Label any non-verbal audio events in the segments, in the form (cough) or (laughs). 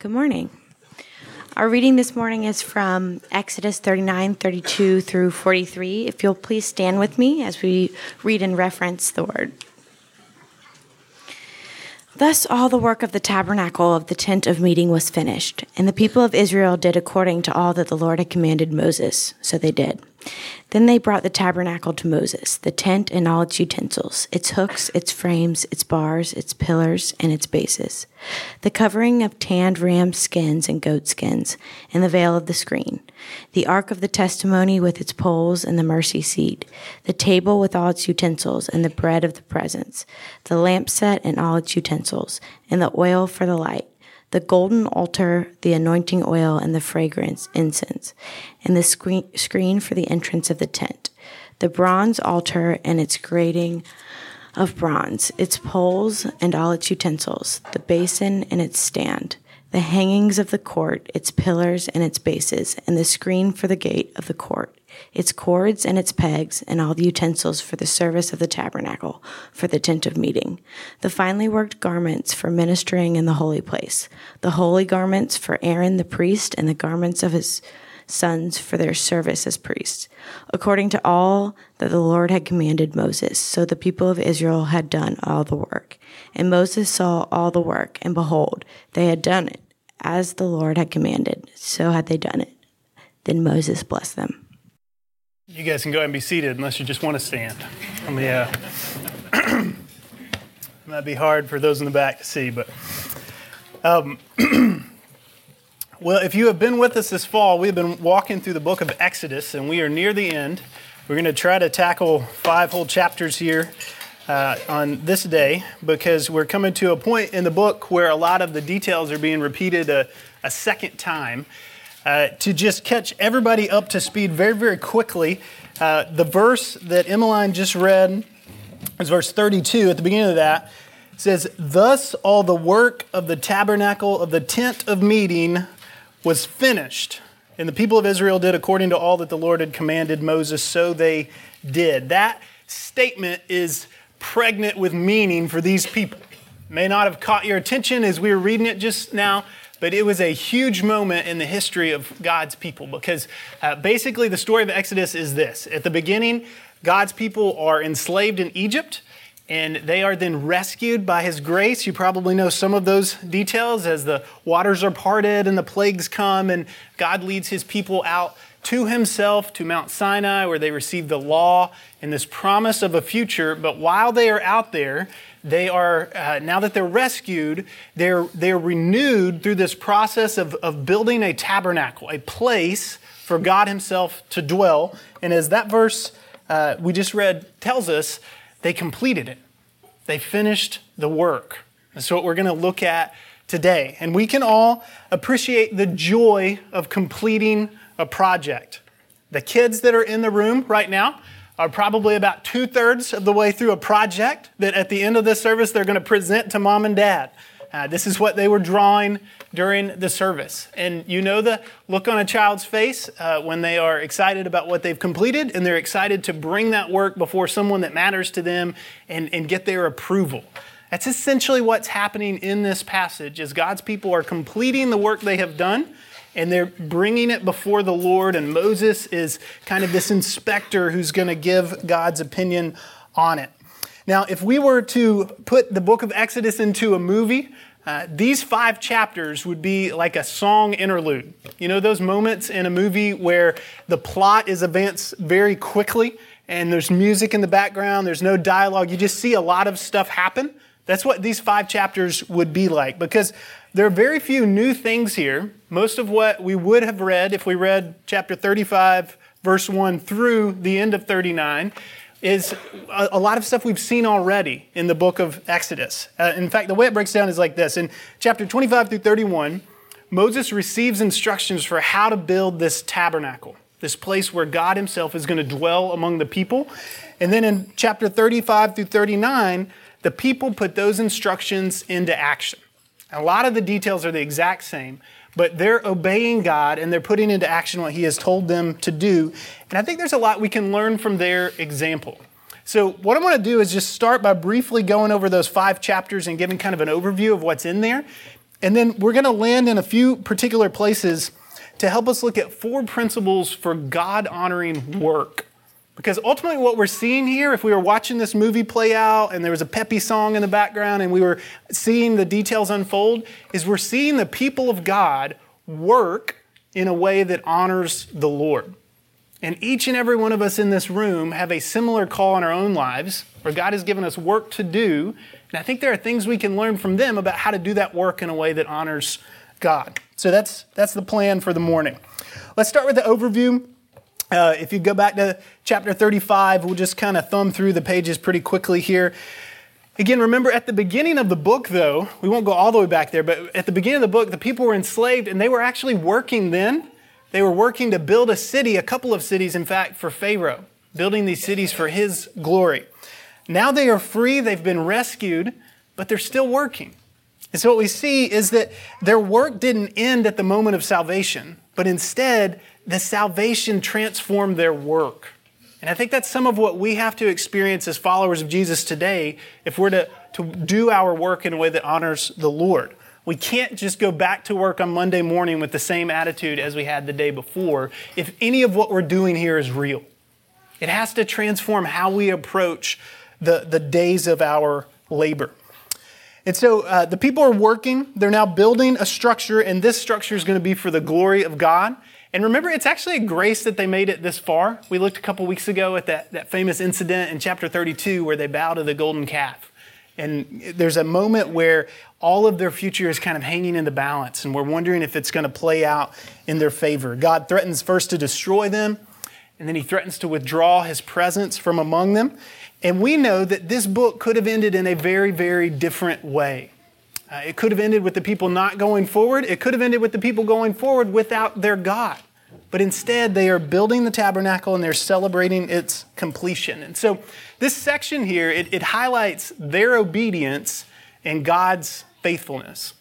Good morning. Our reading this morning is from Exodus 39, 32 through 43. If you'll please stand with me as we read and reference the word. Thus, all the work of the tabernacle of the tent of meeting was finished, and the people of Israel did according to all that the Lord had commanded Moses. So they did. Then they brought the tabernacle to Moses, the tent and all its utensils, its hooks, its frames, its bars, its pillars, and its bases, the covering of tanned ram skins and goat skins, and the veil of the screen, the ark of the testimony with its poles and the mercy seat, the table with all its utensils, and the bread of the presence, the lampset and all its utensils, and the oil for the light the golden altar, the anointing oil, and the fragrance incense, and the screen, screen for the entrance of the tent, the bronze altar and its grating of bronze, its poles and all its utensils, the basin and its stand, the hangings of the court, its pillars and its bases, and the screen for the gate of the court its cords and its pegs, and all the utensils for the service of the tabernacle, for the tent of meeting, the finely worked garments for ministering in the holy place, the holy garments for Aaron the priest, and the garments of his sons for their service as priests, according to all that the Lord had commanded Moses. So the people of Israel had done all the work. And Moses saw all the work, and behold, they had done it as the Lord had commanded. So had they done it. Then Moses blessed them. You guys can go ahead and be seated unless you just want to stand. Mean, yeah. (clears throat) it might be hard for those in the back to see, but. Um, (clears throat) well, if you have been with us this fall, we've been walking through the book of Exodus, and we are near the end. We're going to try to tackle five whole chapters here uh, on this day because we're coming to a point in the book where a lot of the details are being repeated a, a second time. Uh, to just catch everybody up to speed very, very quickly, uh, the verse that Emmeline just read is verse 32 at the beginning of that. says, Thus all the work of the tabernacle of the tent of meeting was finished. And the people of Israel did according to all that the Lord had commanded Moses, so they did. That statement is pregnant with meaning for these people. May not have caught your attention as we were reading it just now, but it was a huge moment in the history of God's people because uh, basically the story of Exodus is this. At the beginning, God's people are enslaved in Egypt and they are then rescued by his grace. You probably know some of those details as the waters are parted and the plagues come, and God leads his people out to himself to Mount Sinai, where they receive the law and this promise of a future. But while they are out there, they are, uh, now that they're rescued, they're, they're renewed through this process of, of building a tabernacle, a place for God Himself to dwell. And as that verse uh, we just read tells us, they completed it. They finished the work. That's what we're going to look at today. And we can all appreciate the joy of completing a project. The kids that are in the room right now, are probably about two thirds of the way through a project that at the end of this service they're going to present to mom and dad. Uh, this is what they were drawing during the service. And you know the look on a child's face uh, when they are excited about what they've completed and they're excited to bring that work before someone that matters to them and, and get their approval. That's essentially what's happening in this passage as God's people are completing the work they have done and they're bringing it before the Lord, and Moses is kind of this inspector who's going to give God's opinion on it. Now, if we were to put the book of Exodus into a movie, uh, these five chapters would be like a song interlude. You know, those moments in a movie where the plot is advanced very quickly and there's music in the background, there's no dialogue, you just see a lot of stuff happen. That's what these five chapters would be like because there are very few new things here. Most of what we would have read if we read chapter 35, verse 1 through the end of 39 is a, a lot of stuff we've seen already in the book of Exodus. Uh, in fact, the way it breaks down is like this In chapter 25 through 31, Moses receives instructions for how to build this tabernacle, this place where God Himself is going to dwell among the people. And then in chapter 35 through 39, the people put those instructions into action. A lot of the details are the exact same, but they're obeying God and they're putting into action what He has told them to do. And I think there's a lot we can learn from their example. So, what I want to do is just start by briefly going over those five chapters and giving kind of an overview of what's in there. And then we're going to land in a few particular places to help us look at four principles for God honoring work. Because ultimately, what we're seeing here, if we were watching this movie play out and there was a peppy song in the background and we were seeing the details unfold, is we're seeing the people of God work in a way that honors the Lord. And each and every one of us in this room have a similar call in our own lives where God has given us work to do. And I think there are things we can learn from them about how to do that work in a way that honors God. So that's, that's the plan for the morning. Let's start with the overview. Uh, if you go back to chapter 35, we'll just kind of thumb through the pages pretty quickly here. Again, remember at the beginning of the book, though, we won't go all the way back there, but at the beginning of the book, the people were enslaved and they were actually working then they were working to build a city, a couple of cities, in fact, for Pharaoh, building these cities for his glory. Now they are free, they've been rescued, but they're still working. And so what we see is that their work didn't end at the moment of salvation, but instead, the salvation transformed their work. And I think that's some of what we have to experience as followers of Jesus today if we're to, to do our work in a way that honors the Lord. We can't just go back to work on Monday morning with the same attitude as we had the day before if any of what we're doing here is real. It has to transform how we approach the, the days of our labor. And so uh, the people are working, they're now building a structure, and this structure is going to be for the glory of God. And remember, it's actually a grace that they made it this far. We looked a couple weeks ago at that, that famous incident in chapter 32 where they bow to the golden calf. And there's a moment where all of their future is kind of hanging in the balance, and we're wondering if it's going to play out in their favor. God threatens first to destroy them, and then he threatens to withdraw his presence from among them. And we know that this book could have ended in a very, very different way. Uh, it could have ended with the people not going forward. It could have ended with the people going forward without their God. But instead, they are building the tabernacle and they're celebrating its completion. And so, this section here, it, it highlights their obedience and God's faithfulness.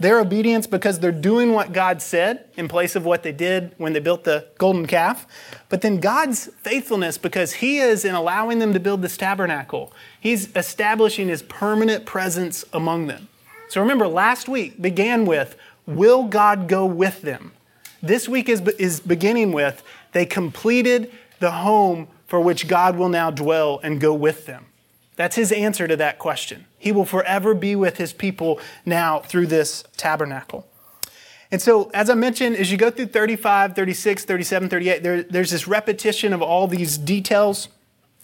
Their obedience because they're doing what God said in place of what they did when they built the golden calf. But then God's faithfulness because He is in allowing them to build this tabernacle. He's establishing His permanent presence among them. So remember, last week began with, Will God go with them? This week is, is beginning with, They completed the home for which God will now dwell and go with them. That's his answer to that question. He will forever be with his people now through this tabernacle. And so, as I mentioned, as you go through 35, 36, 37, 38, there, there's this repetition of all these details.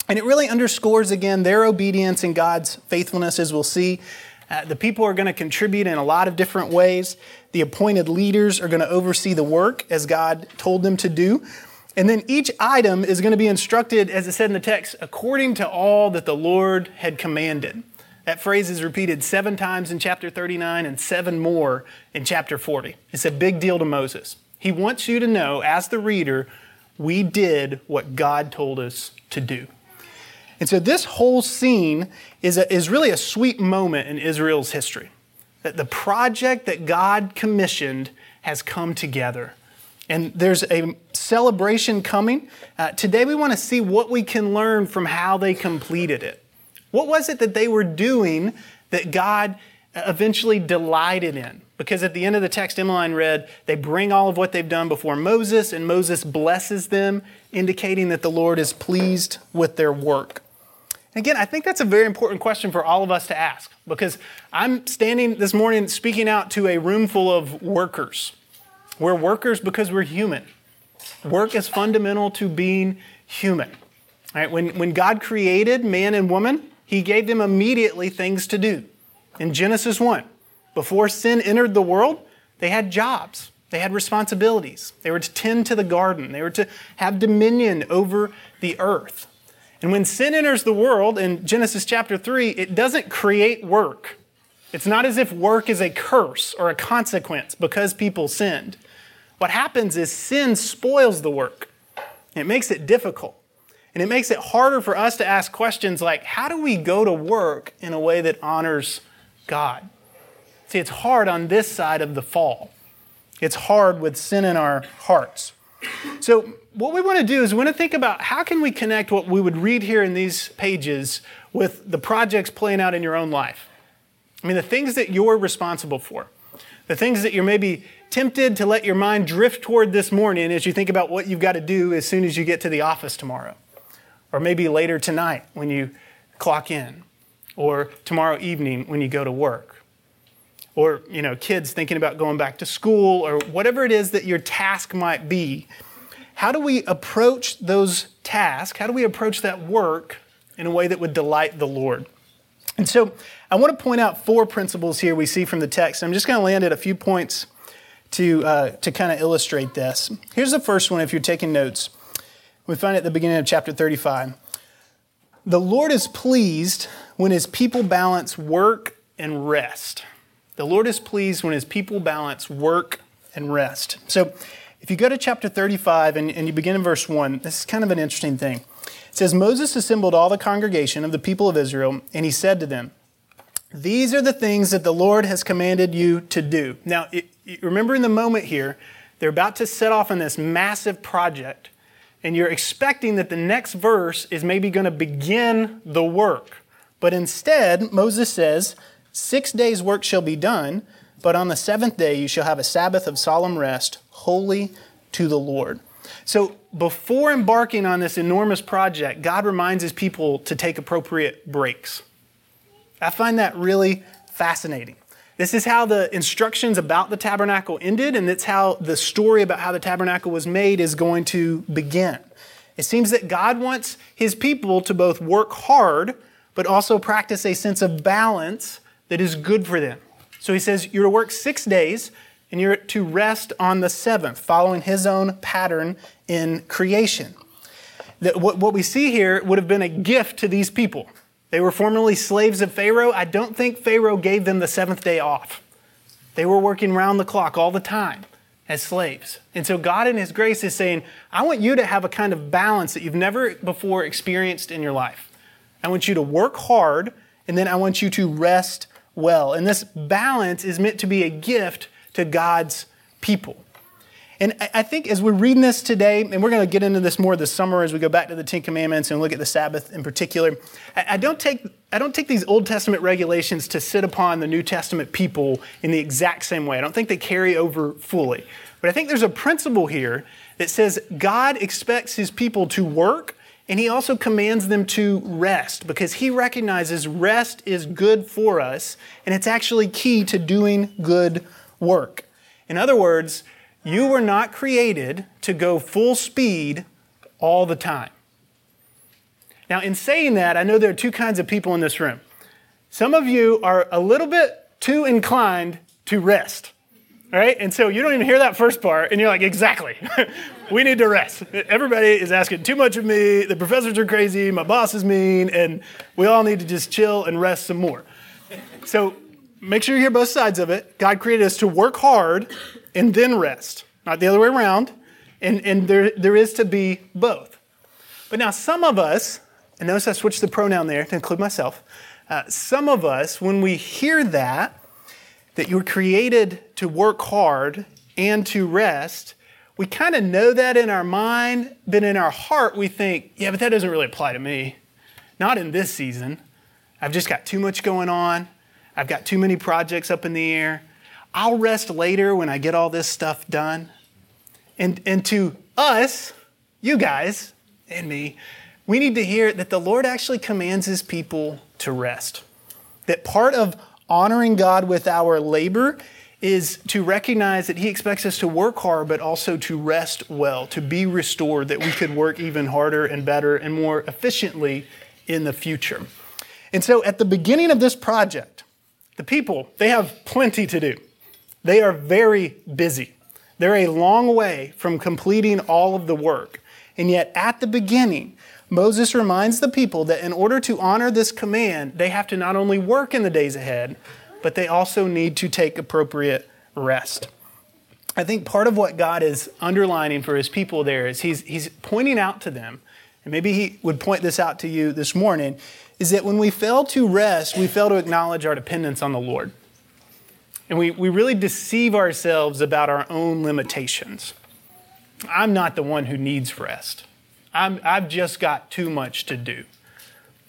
And it really underscores again their obedience and God's faithfulness, as we'll see. Uh, the people are going to contribute in a lot of different ways. The appointed leaders are going to oversee the work as God told them to do. And then each item is going to be instructed, as it said in the text, according to all that the Lord had commanded. That phrase is repeated seven times in chapter 39 and seven more in chapter 40. It's a big deal to Moses. He wants you to know, as the reader, we did what God told us to do. And so this whole scene is, a, is really a sweet moment in Israel's history. That the project that God commissioned has come together. And there's a celebration coming. Uh, today, we want to see what we can learn from how they completed it. What was it that they were doing that God eventually delighted in? Because at the end of the text, Emmeline read, they bring all of what they've done before Moses, and Moses blesses them, indicating that the Lord is pleased with their work. Again, I think that's a very important question for all of us to ask because I'm standing this morning speaking out to a room full of workers. We're workers because we're human. Work is fundamental to being human. Right? When, when God created man and woman, he gave them immediately things to do. In Genesis 1, before sin entered the world, they had jobs, they had responsibilities. They were to tend to the garden, they were to have dominion over the earth. And when sin enters the world in Genesis chapter 3, it doesn't create work. It's not as if work is a curse or a consequence because people sinned. What happens is sin spoils the work. It makes it difficult. And it makes it harder for us to ask questions like, how do we go to work in a way that honors God? See, it's hard on this side of the fall. It's hard with sin in our hearts. So, what we want to do is we want to think about how can we connect what we would read here in these pages with the projects playing out in your own life. I mean, the things that you're responsible for The things that you're maybe tempted to let your mind drift toward this morning as you think about what you've got to do as soon as you get to the office tomorrow. Or maybe later tonight when you clock in. Or tomorrow evening when you go to work. Or, you know, kids thinking about going back to school or whatever it is that your task might be. How do we approach those tasks? How do we approach that work in a way that would delight the Lord? And so I want to point out four principles here we see from the text. I'm just going to land at a few points to, uh, to kind of illustrate this. Here's the first one if you're taking notes. We find it at the beginning of chapter 35. The Lord is pleased when his people balance work and rest. The Lord is pleased when his people balance work and rest. So if you go to chapter 35 and, and you begin in verse 1, this is kind of an interesting thing. It says, Moses assembled all the congregation of the people of Israel, and he said to them, These are the things that the Lord has commanded you to do. Now, remember in the moment here, they're about to set off on this massive project, and you're expecting that the next verse is maybe going to begin the work. But instead, Moses says, Six days' work shall be done, but on the seventh day you shall have a Sabbath of solemn rest, holy to the Lord. So before embarking on this enormous project, God reminds his people to take appropriate breaks. I find that really fascinating. This is how the instructions about the tabernacle ended, and it's how the story about how the tabernacle was made is going to begin. It seems that God wants his people to both work hard, but also practice a sense of balance that is good for them. So he says, You're to work six days, and you're to rest on the seventh, following his own pattern in creation. What we see here would have been a gift to these people. They were formerly slaves of Pharaoh. I don't think Pharaoh gave them the seventh day off. They were working round the clock all the time as slaves. And so God in His grace is saying, I want you to have a kind of balance that you've never before experienced in your life. I want you to work hard, and then I want you to rest well. And this balance is meant to be a gift to God's people. And I think as we're reading this today, and we're going to get into this more this summer as we go back to the Ten Commandments and look at the Sabbath in particular, I don't take, I don't take these Old Testament regulations to sit upon the New Testament people in the exact same way. I don't think they carry over fully. But I think there's a principle here that says God expects his people to work and he also commands them to rest because he recognizes rest is good for us and it's actually key to doing good work. In other words, you were not created to go full speed all the time. Now, in saying that, I know there are two kinds of people in this room. Some of you are a little bit too inclined to rest. Right? And so you don't even hear that first part, and you're like, exactly. (laughs) we need to rest. Everybody is asking too much of me. The professors are crazy. My boss is mean. And we all need to just chill and rest some more. So make sure you hear both sides of it. God created us to work hard and then rest, not the other way around. And, and there, there is to be both. But now, some of us, and notice I switched the pronoun there to include myself. Uh, some of us, when we hear that, that you're created to work hard and to rest, we kind of know that in our mind, but in our heart, we think, yeah, but that doesn't really apply to me. Not in this season. I've just got too much going on. I've got too many projects up in the air. I'll rest later when I get all this stuff done. And, and to us, you guys and me, we need to hear that the Lord actually commands his people to rest. That part of honoring God with our labor is to recognize that he expects us to work hard, but also to rest well, to be restored, that we could work even harder and better and more efficiently in the future. And so at the beginning of this project, the people, they have plenty to do. They are very busy. They're a long way from completing all of the work. And yet, at the beginning, Moses reminds the people that in order to honor this command, they have to not only work in the days ahead, but they also need to take appropriate rest. I think part of what God is underlining for his people there is he's, he's pointing out to them, and maybe he would point this out to you this morning, is that when we fail to rest, we fail to acknowledge our dependence on the Lord. And we, we really deceive ourselves about our own limitations. I'm not the one who needs rest. I'm, I've just got too much to do.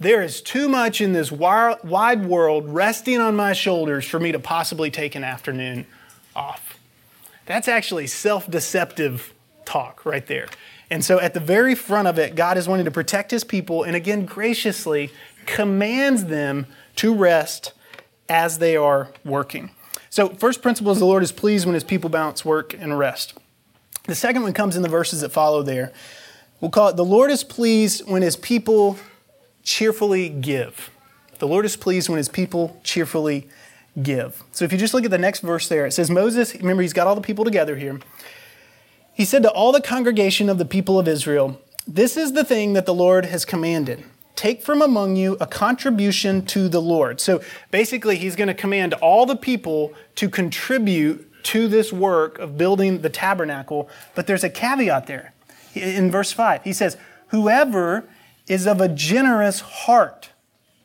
There is too much in this wide world resting on my shoulders for me to possibly take an afternoon off. That's actually self deceptive talk right there. And so at the very front of it, God is wanting to protect his people and again graciously commands them to rest as they are working. So, first principle is the Lord is pleased when his people balance work and rest. The second one comes in the verses that follow there. We'll call it the Lord is pleased when his people cheerfully give. The Lord is pleased when his people cheerfully give. So if you just look at the next verse there, it says, Moses, remember, he's got all the people together here. He said to all the congregation of the people of Israel, This is the thing that the Lord has commanded. Take from among you a contribution to the Lord. So basically, he's going to command all the people to contribute to this work of building the tabernacle. But there's a caveat there. In verse 5, he says, Whoever is of a generous heart,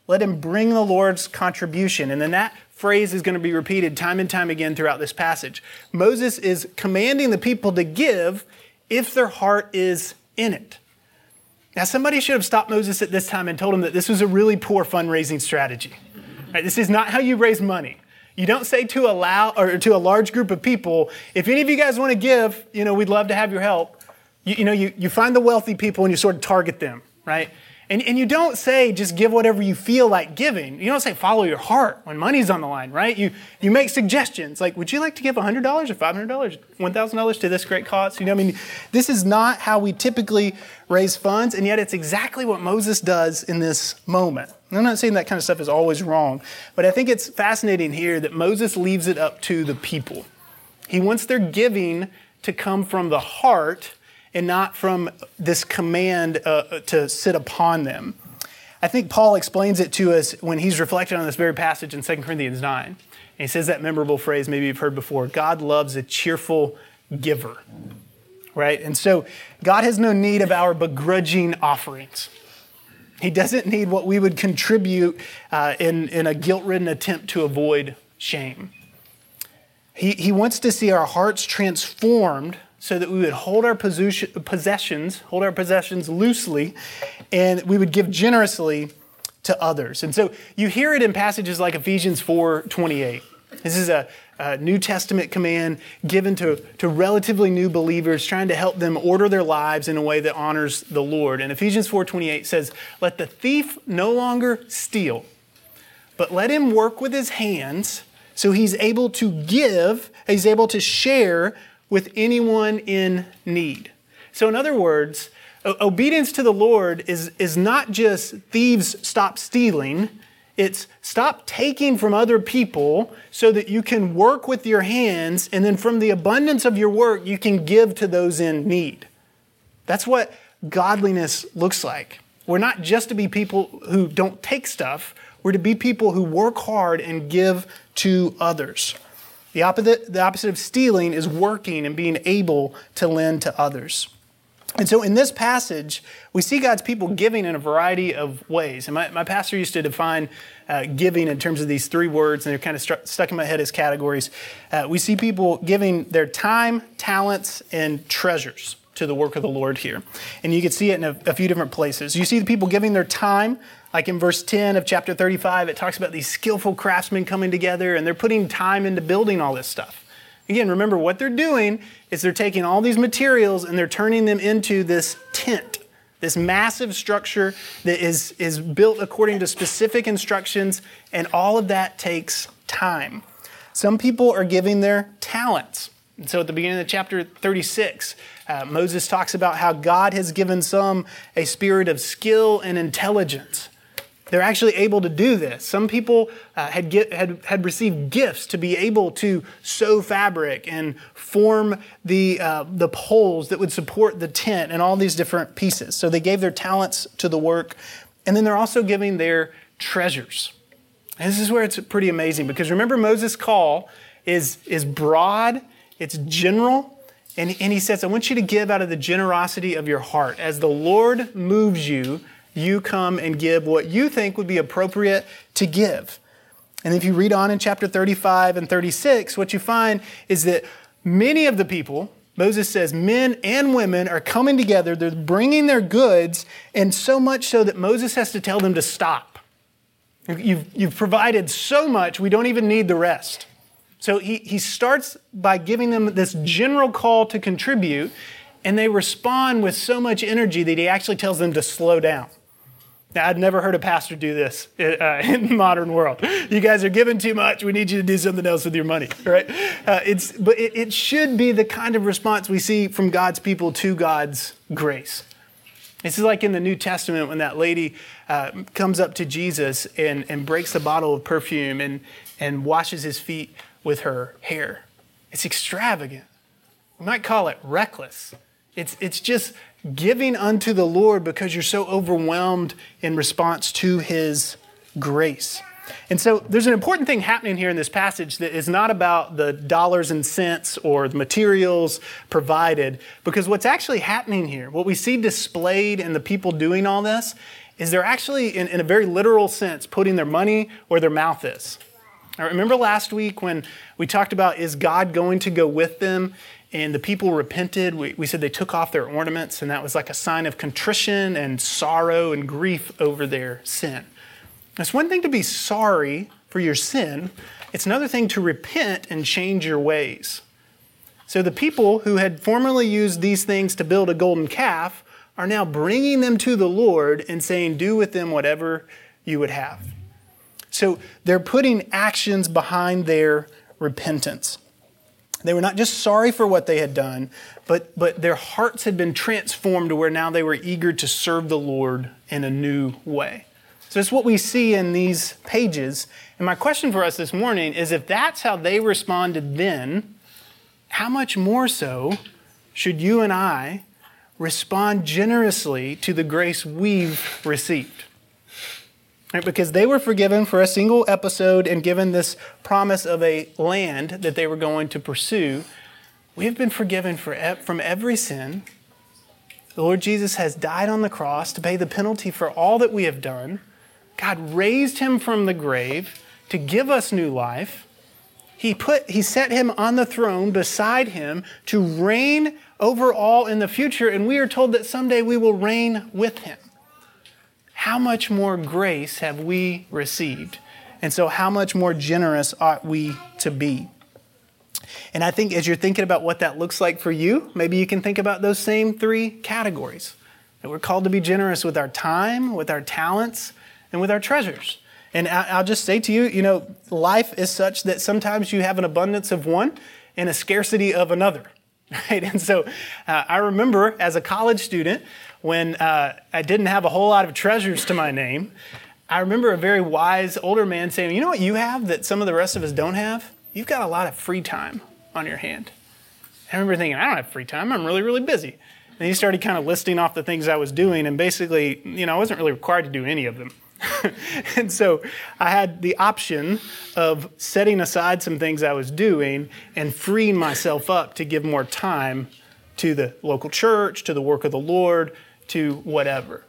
let him bring the Lord's contribution. And then that phrase is going to be repeated time and time again throughout this passage. Moses is commanding the people to give if their heart is in it. Now, somebody should have stopped Moses at this time and told him that this was a really poor fundraising strategy. Right? This is not how you raise money. You don't say to or to a large group of people, if any of you guys want to give, you know, we'd love to have your help. You, you know, you, you find the wealthy people and you sort of target them, right? And, and you don't say just give whatever you feel like giving. You don't say follow your heart when money's on the line, right? You, you make suggestions like, would you like to give $100 or $500, $1,000 to this great cause? You know, I mean, this is not how we typically raise funds, and yet it's exactly what Moses does in this moment. I'm not saying that kind of stuff is always wrong, but I think it's fascinating here that Moses leaves it up to the people. He wants their giving to come from the heart and not from this command uh, to sit upon them. I think Paul explains it to us when he's reflecting on this very passage in 2 Corinthians 9. And he says that memorable phrase, maybe you've heard before God loves a cheerful giver. Right? And so God has no need of our begrudging offerings. He doesn't need what we would contribute uh, in, in a guilt ridden attempt to avoid shame. He, he wants to see our hearts transformed so that we would hold our possessions, hold our possessions loosely, and we would give generously to others. And so you hear it in passages like Ephesians 4 28. This is a, a, New Testament command given to, to relatively new believers, trying to help them order their lives in a way that honors the Lord. And Ephesians 4:28 says, "Let the thief no longer steal, but let him work with his hands, so he's able to give, he's able to share with anyone in need. So, in other words, obedience to the Lord is, is not just thieves stop stealing, it's stop taking from other people so that you can work with your hands, and then from the abundance of your work, you can give to those in need. That's what godliness looks like. We're not just to be people who don't take stuff, we're to be people who work hard and give to others. The opposite, the opposite of stealing is working and being able to lend to others. And so in this passage, we see God's people giving in a variety of ways. And my, my pastor used to define uh, giving in terms of these three words, and they're kind of stru- stuck in my head as categories. Uh, we see people giving their time, talents, and treasures to the work of the Lord here. And you can see it in a, a few different places. You see the people giving their time, like in verse 10 of chapter 35, it talks about these skillful craftsmen coming together and they're putting time into building all this stuff. Again, remember what they're doing is they're taking all these materials and they're turning them into this tent, this massive structure that is, is built according to specific instructions, and all of that takes time. Some people are giving their talents. And so at the beginning of chapter 36, uh, Moses talks about how God has given some a spirit of skill and intelligence. They're actually able to do this. Some people uh, had, get, had, had received gifts to be able to sew fabric and form the, uh, the poles that would support the tent and all these different pieces. So they gave their talents to the work. And then they're also giving their treasures. And this is where it's pretty amazing because remember, Moses' call is, is broad, it's general, and, and he says, I want you to give out of the generosity of your heart. As the Lord moves you, you come and give what you think would be appropriate to give. And if you read on in chapter 35 and 36, what you find is that many of the people, Moses says, men and women are coming together, they're bringing their goods, and so much so that Moses has to tell them to stop. You've, you've provided so much, we don't even need the rest. So he, he starts by giving them this general call to contribute, and they respond with so much energy that he actually tells them to slow down. Now, I'd never heard a pastor do this uh, (laughs) in the modern world. You guys are giving too much. We need you to do something else with your money, (laughs) right? Uh, it's, but it, it should be the kind of response we see from God's people to God's grace. This is like in the New Testament when that lady uh, comes up to Jesus and, and breaks the bottle of perfume and, and washes his feet with her hair. It's extravagant. We might call it reckless. It's, it's just giving unto the Lord because you're so overwhelmed in response to his grace. And so there's an important thing happening here in this passage that is not about the dollars and cents or the materials provided, because what's actually happening here, what we see displayed in the people doing all this, is they're actually, in, in a very literal sense, putting their money where their mouth is. I remember last week when we talked about is God going to go with them? and the people repented. We, we said they took off their ornaments, and that was like a sign of contrition and sorrow and grief over their sin. It's one thing to be sorry for your sin, it's another thing to repent and change your ways. So the people who had formerly used these things to build a golden calf are now bringing them to the Lord and saying, Do with them whatever you would have. So they're putting actions behind their repentance. They were not just sorry for what they had done, but, but their hearts had been transformed to where now they were eager to serve the Lord in a new way. So it's what we see in these pages. And my question for us this morning is if that's how they responded then, how much more so should you and I respond generously to the grace we've received? Right, because they were forgiven for a single episode and given this promise of a land that they were going to pursue. We have been forgiven for, from every sin. The Lord Jesus has died on the cross to pay the penalty for all that we have done. God raised him from the grave to give us new life. He, put, he set him on the throne beside him to reign over all in the future, and we are told that someday we will reign with him how much more grace have we received? And so, how much more generous ought we to be? And I think as you're thinking about what that looks like for you, maybe you can think about those same three categories. That we're called to be generous with our time, with our talents, and with our treasures. And I'll just say to you, you know, life is such that sometimes you have an abundance of one and a scarcity of another. (laughs) Right? And so uh, I remember as a college student, when uh, I didn't have a whole lot of treasures to my name, I remember a very wise older man saying, You know what you have that some of the rest of us don't have? You've got a lot of free time on your hand. I remember thinking, I don't have free time. I'm really, really busy. And he started kind of listing off the things I was doing, and basically, you know, I wasn't really required to do any of them. (laughs) and so I had the option of setting aside some things I was doing and freeing myself up to give more time to the local church, to the work of the Lord, to whatever.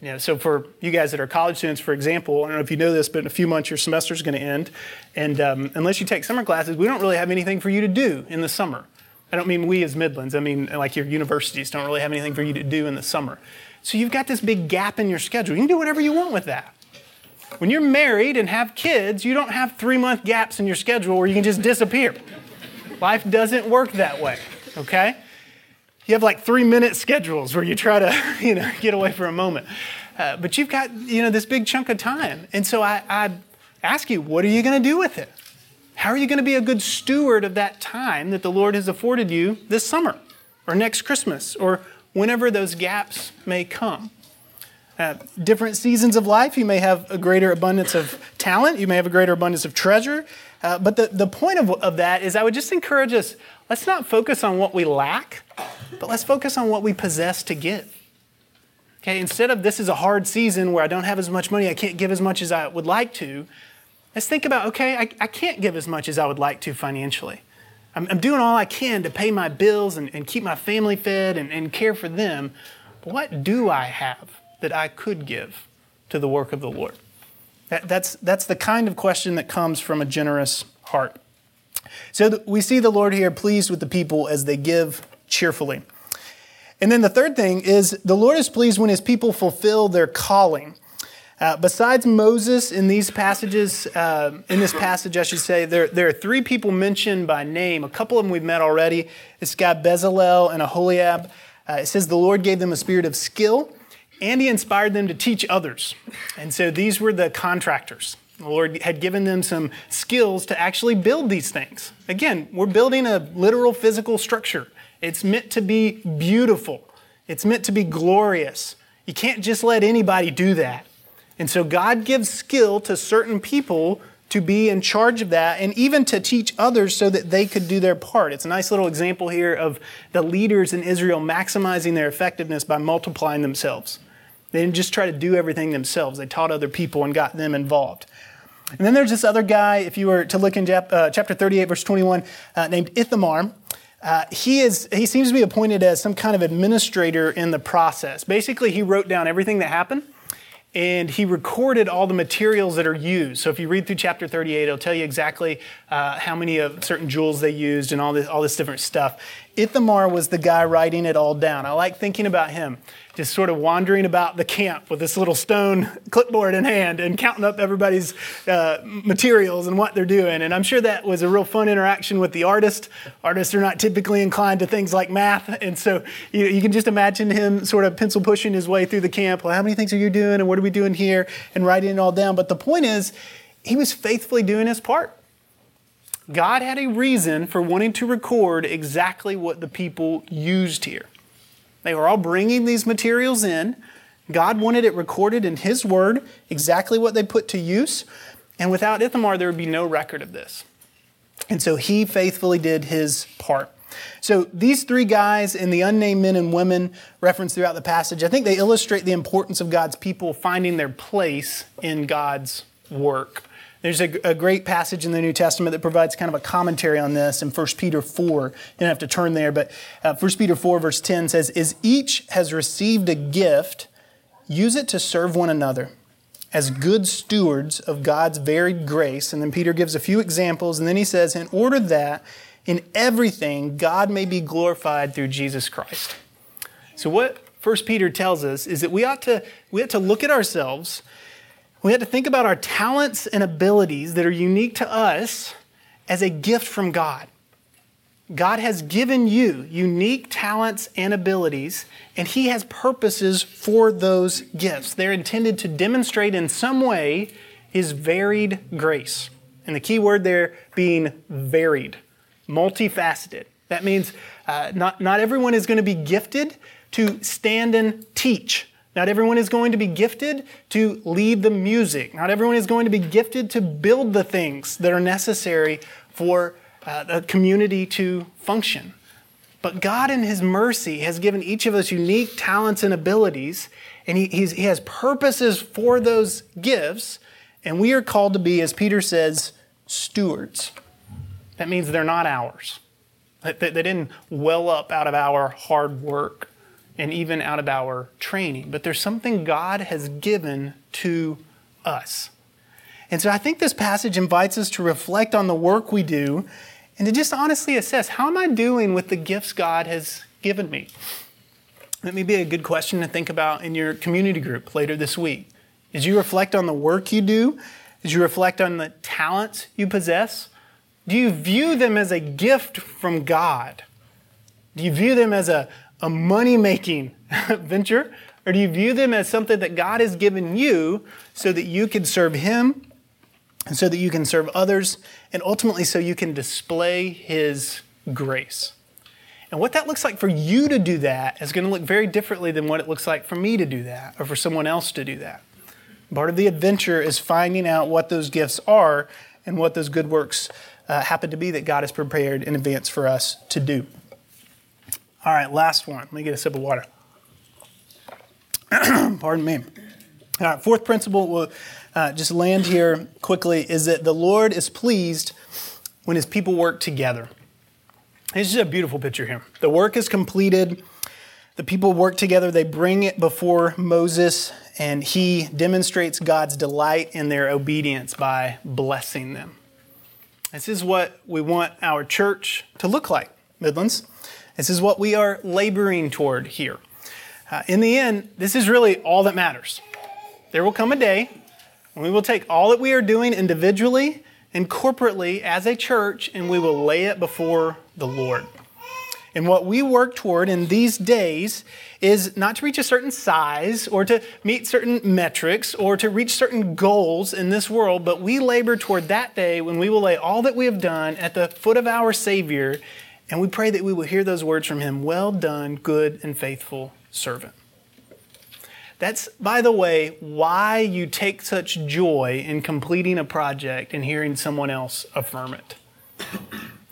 You know, so for you guys that are college students, for example, I don't know if you know this, but in a few months your semester is going to end, and um, unless you take summer classes, we don't really have anything for you to do in the summer. I don't mean we as Midlands. I mean like your universities don't really have anything for you to do in the summer. So you've got this big gap in your schedule. You can do whatever you want with that. When you're married and have kids, you don't have three month gaps in your schedule where you can just disappear. Life doesn't work that way, okay? You have like three minute schedules where you try to, (laughs) you know, get away for a moment. Uh, but you've got, you know, this big chunk of time. And so I, I ask you, what are you going to do with it? How are you going to be a good steward of that time that the Lord has afforded you this summer or next Christmas or whenever those gaps may come? Uh, different seasons of life, you may have a greater abundance of talent, you may have a greater abundance of treasure. Uh, but the, the point of, of that is, I would just encourage us let's not focus on what we lack, but let's focus on what we possess to give. Okay, instead of this is a hard season where I don't have as much money, I can't give as much as I would like to, let's think about okay, I, I can't give as much as I would like to financially. I'm, I'm doing all I can to pay my bills and, and keep my family fed and, and care for them. But what do I have that I could give to the work of the Lord? That, that's, that's the kind of question that comes from a generous heart. So we see the Lord here pleased with the people as they give cheerfully. And then the third thing is the Lord is pleased when his people fulfill their calling. Uh, besides Moses in these passages, uh, in this passage, I should say, there, there are three people mentioned by name. A couple of them we've met already. This guy Bezalel and Aholiab. Uh, it says the Lord gave them a spirit of skill, and He inspired them to teach others. And so these were the contractors. The Lord had given them some skills to actually build these things. Again, we're building a literal physical structure. It's meant to be beautiful. It's meant to be glorious. You can't just let anybody do that. And so God gives skill to certain people to be in charge of that and even to teach others so that they could do their part. It's a nice little example here of the leaders in Israel maximizing their effectiveness by multiplying themselves. They didn't just try to do everything themselves, they taught other people and got them involved. And then there's this other guy, if you were to look in uh, chapter 38, verse 21, uh, named Ithamar. Uh, he, is, he seems to be appointed as some kind of administrator in the process. Basically, he wrote down everything that happened and he recorded all the materials that are used. So if you read through chapter 38, it'll tell you exactly uh, how many of certain jewels they used and all this, all this different stuff. Ithamar was the guy writing it all down. I like thinking about him, just sort of wandering about the camp with this little stone (laughs) clipboard in hand and counting up everybody's uh, materials and what they're doing. And I'm sure that was a real fun interaction with the artist. Artists are not typically inclined to things like math. And so you, you can just imagine him sort of pencil pushing his way through the camp. Well, how many things are you doing and what are we doing here? And writing it all down. But the point is, he was faithfully doing his part. God had a reason for wanting to record exactly what the people used here. They were all bringing these materials in. God wanted it recorded in His Word, exactly what they put to use. And without Ithamar, there would be no record of this. And so he faithfully did his part. So these three guys and the unnamed men and women referenced throughout the passage, I think they illustrate the importance of God's people finding their place in God's work. There's a, a, great passage in the New Testament that provides kind of a commentary on this in 1 Peter 4. You don't have to turn there, but uh, 1 Peter 4, verse 10 says, As each has received a gift, use it to serve one another as good stewards of God's varied grace. And then Peter gives a few examples, and then he says, In order that in everything God may be glorified through Jesus Christ. So, what 1 Peter tells us is that we ought to, we ought to look at ourselves we have to think about our talents and abilities that are unique to us as a gift from God. God has given you unique talents and abilities, and He has purposes for those gifts. They're intended to demonstrate in some way His varied grace. And the key word there being varied, multifaceted. That means uh, not, not everyone is going to be gifted to stand and teach not everyone is going to be gifted to lead the music. Not everyone is going to be gifted to build the things that are necessary for uh, the community to function. But God, in His mercy, has given each of us unique talents and abilities, and he, he has purposes for those gifts, and we are called to be, as Peter says, stewards. That means they're not ours. They, they didn't well up out of our hard work and even out of our training, but there's something God has given to us. And so I think this passage invites us to reflect on the work we do and to just honestly assess how am I doing with the gifts God has given me? That may be a good question to think about in your community group later this week. As you reflect on the work you do, as you reflect on the talents you possess, do you view them as a gift from God? Do you view them as a, a money making (laughs) venture? Or do you view them as something that God has given you so that you can serve Him and so that you can serve others and ultimately so you can display His grace? And what that looks like for you to do that is going to look very differently than what it looks like for me to do that or for someone else to do that. Part of the adventure is finding out what those gifts are and what those good works uh, happen to be that God has prepared in advance for us to do. All right, last one. Let me get a sip of water. (clears throat) Pardon me. All right, fourth principle, we'll uh, just land here quickly, is that the Lord is pleased when his people work together. This is a beautiful picture here. The work is completed. The people work together. They bring it before Moses, and he demonstrates God's delight in their obedience by blessing them. This is what we want our church to look like, Midlands. This is what we are laboring toward here. Uh, in the end, this is really all that matters. there will come a day when we will take all that we are doing individually and corporately as a church and we will lay it before the Lord. And what we work toward in these days is not to reach a certain size or to meet certain metrics or to reach certain goals in this world, but we labor toward that day when we will lay all that we have done at the foot of our Savior. And we pray that we will hear those words from Him Well done, good and faithful servant. That's, by the way, why you take such joy in completing a project and hearing someone else affirm it.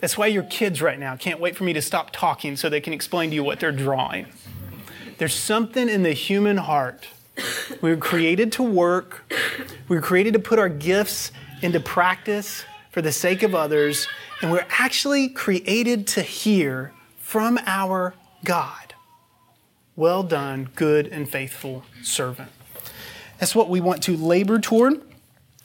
That's why your kids right now can't wait for me to stop talking so they can explain to you what they're drawing. There's something in the human heart. We were created to work, we were created to put our gifts into practice for the sake of others, and we're actually created to hear from our God. Well done, good and faithful servant. That's what we want to labor toward.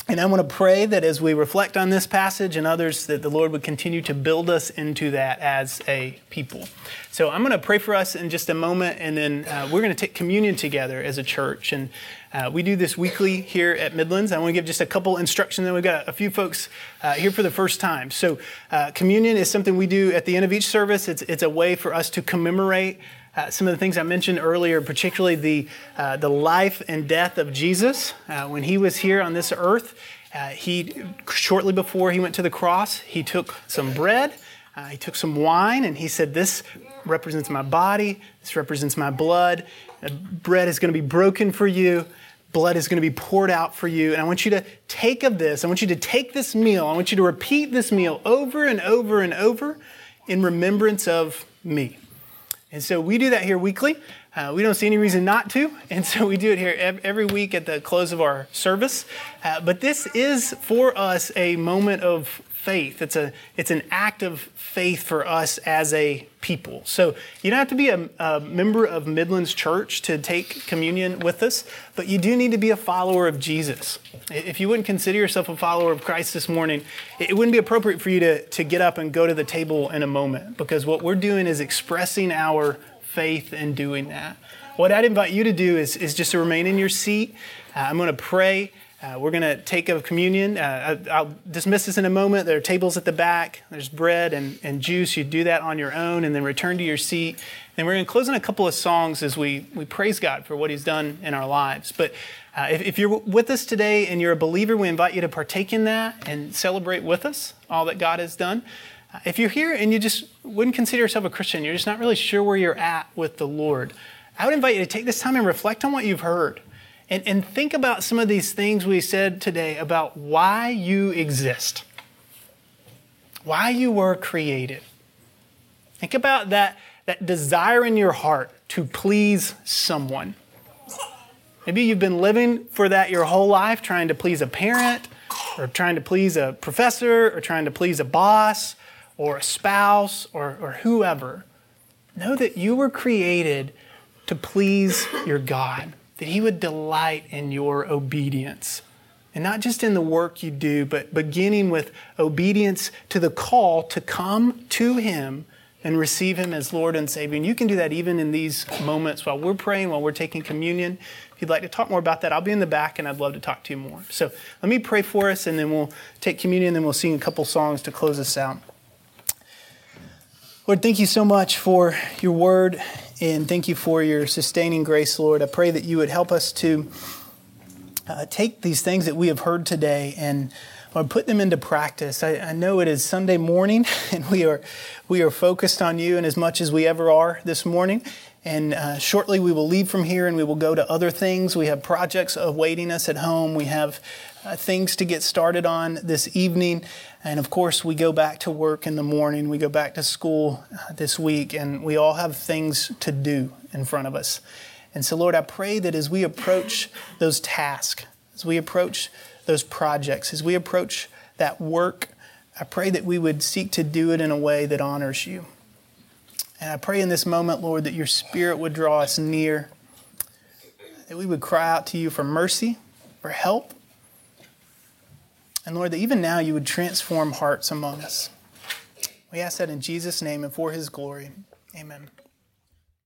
And I want to pray that as we reflect on this passage and others, that the Lord would continue to build us into that as a people. So I'm going to pray for us in just a moment, and then uh, we're going to take communion together as a church. And uh, we do this weekly here at Midlands. I want to give just a couple instructions. Then we've got a few folks uh, here for the first time. So uh, communion is something we do at the end of each service. It's, it's a way for us to commemorate uh, some of the things I mentioned earlier, particularly the, uh, the life and death of Jesus uh, when he was here on this earth. He shortly before he went to the cross, he took some bread, uh, he took some wine, and he said, "This represents my body. This represents my blood. bread is going to be broken for you." Blood is going to be poured out for you. And I want you to take of this. I want you to take this meal. I want you to repeat this meal over and over and over in remembrance of me. And so we do that here weekly. Uh, we don't see any reason not to. (laughs) And so we do it here every week at the close of our service. Uh, but this is for us a moment of faith. It's, a, it's an act of faith for us as a people. So you don't have to be a, a, member of Midlands Church to take communion with us, but you do need to be a follower of Jesus. If you wouldn't consider yourself a follower of Christ this morning, it wouldn't be appropriate for you to, to get up and go to the table in a moment because what we're doing is expressing our faith in doing that. What I'd invite you to do is, is just to remain in your seat. Uh, I'm going to pray. Uh, we're going to take a communion. Uh, I'll dismiss this in a moment. There are tables at the back. There's bread and, and juice. You do that on your own and then return to your seat. And we're going to close in a couple of songs as we, we praise God for what He's done in our lives. But uh, if, if, you're with us today and you're a believer, we invite you to partake in that and celebrate with us all that God has done. Uh, if you're here and you just wouldn't consider yourself a Christian, you're just not really sure where you're at with the Lord, I would invite you to take this time and reflect on what you've heard. And, and think about some of these things we said today about why you exist, why you were created. Think about that, that desire in your heart to please someone. Maybe you've been living for that your whole life, trying to please a parent, or trying to please a professor, or trying to please a boss, or a spouse, or, or whoever. Know that you were created to please your God that He would delight in your obedience. And not just in the work you do, but beginning with obedience to the call to come to Him and receive Him as Lord and Savior. And you can do that even in these moments while we're praying, while we're taking communion. If you'd like to talk more about that, I'll be in the back and I'd love to talk to you more. So let me pray for us and then we'll take communion and then we'll sing a couple songs to close us out. Lord, thank you so much for your word and thank you for your sustaining grace, Lord. I pray that you would help us to uh, take these things that we have heard today and Lord, put them into practice. I, I, know it is Sunday morning, (laughs) and we are we are focused on you, and as much as we ever are this morning. And uh, shortly we will leave from here, and we will go to other things. We have projects awaiting us at home. We have uh, things to get started on this evening. And of course, we go back to work in the morning, we go back to school uh, this week, and we all have things to do in front of us. And so, Lord, I pray that as we approach those tasks, as we approach those projects, as we approach that work, I pray that we would seek to do it in a way that honors you. And I pray in this moment, Lord, that your Spirit would draw us near, that we would cry out to you for mercy, for help, and Lord, that even now you would transform hearts among us. We ask that in Jesus' name and for his glory. Amen.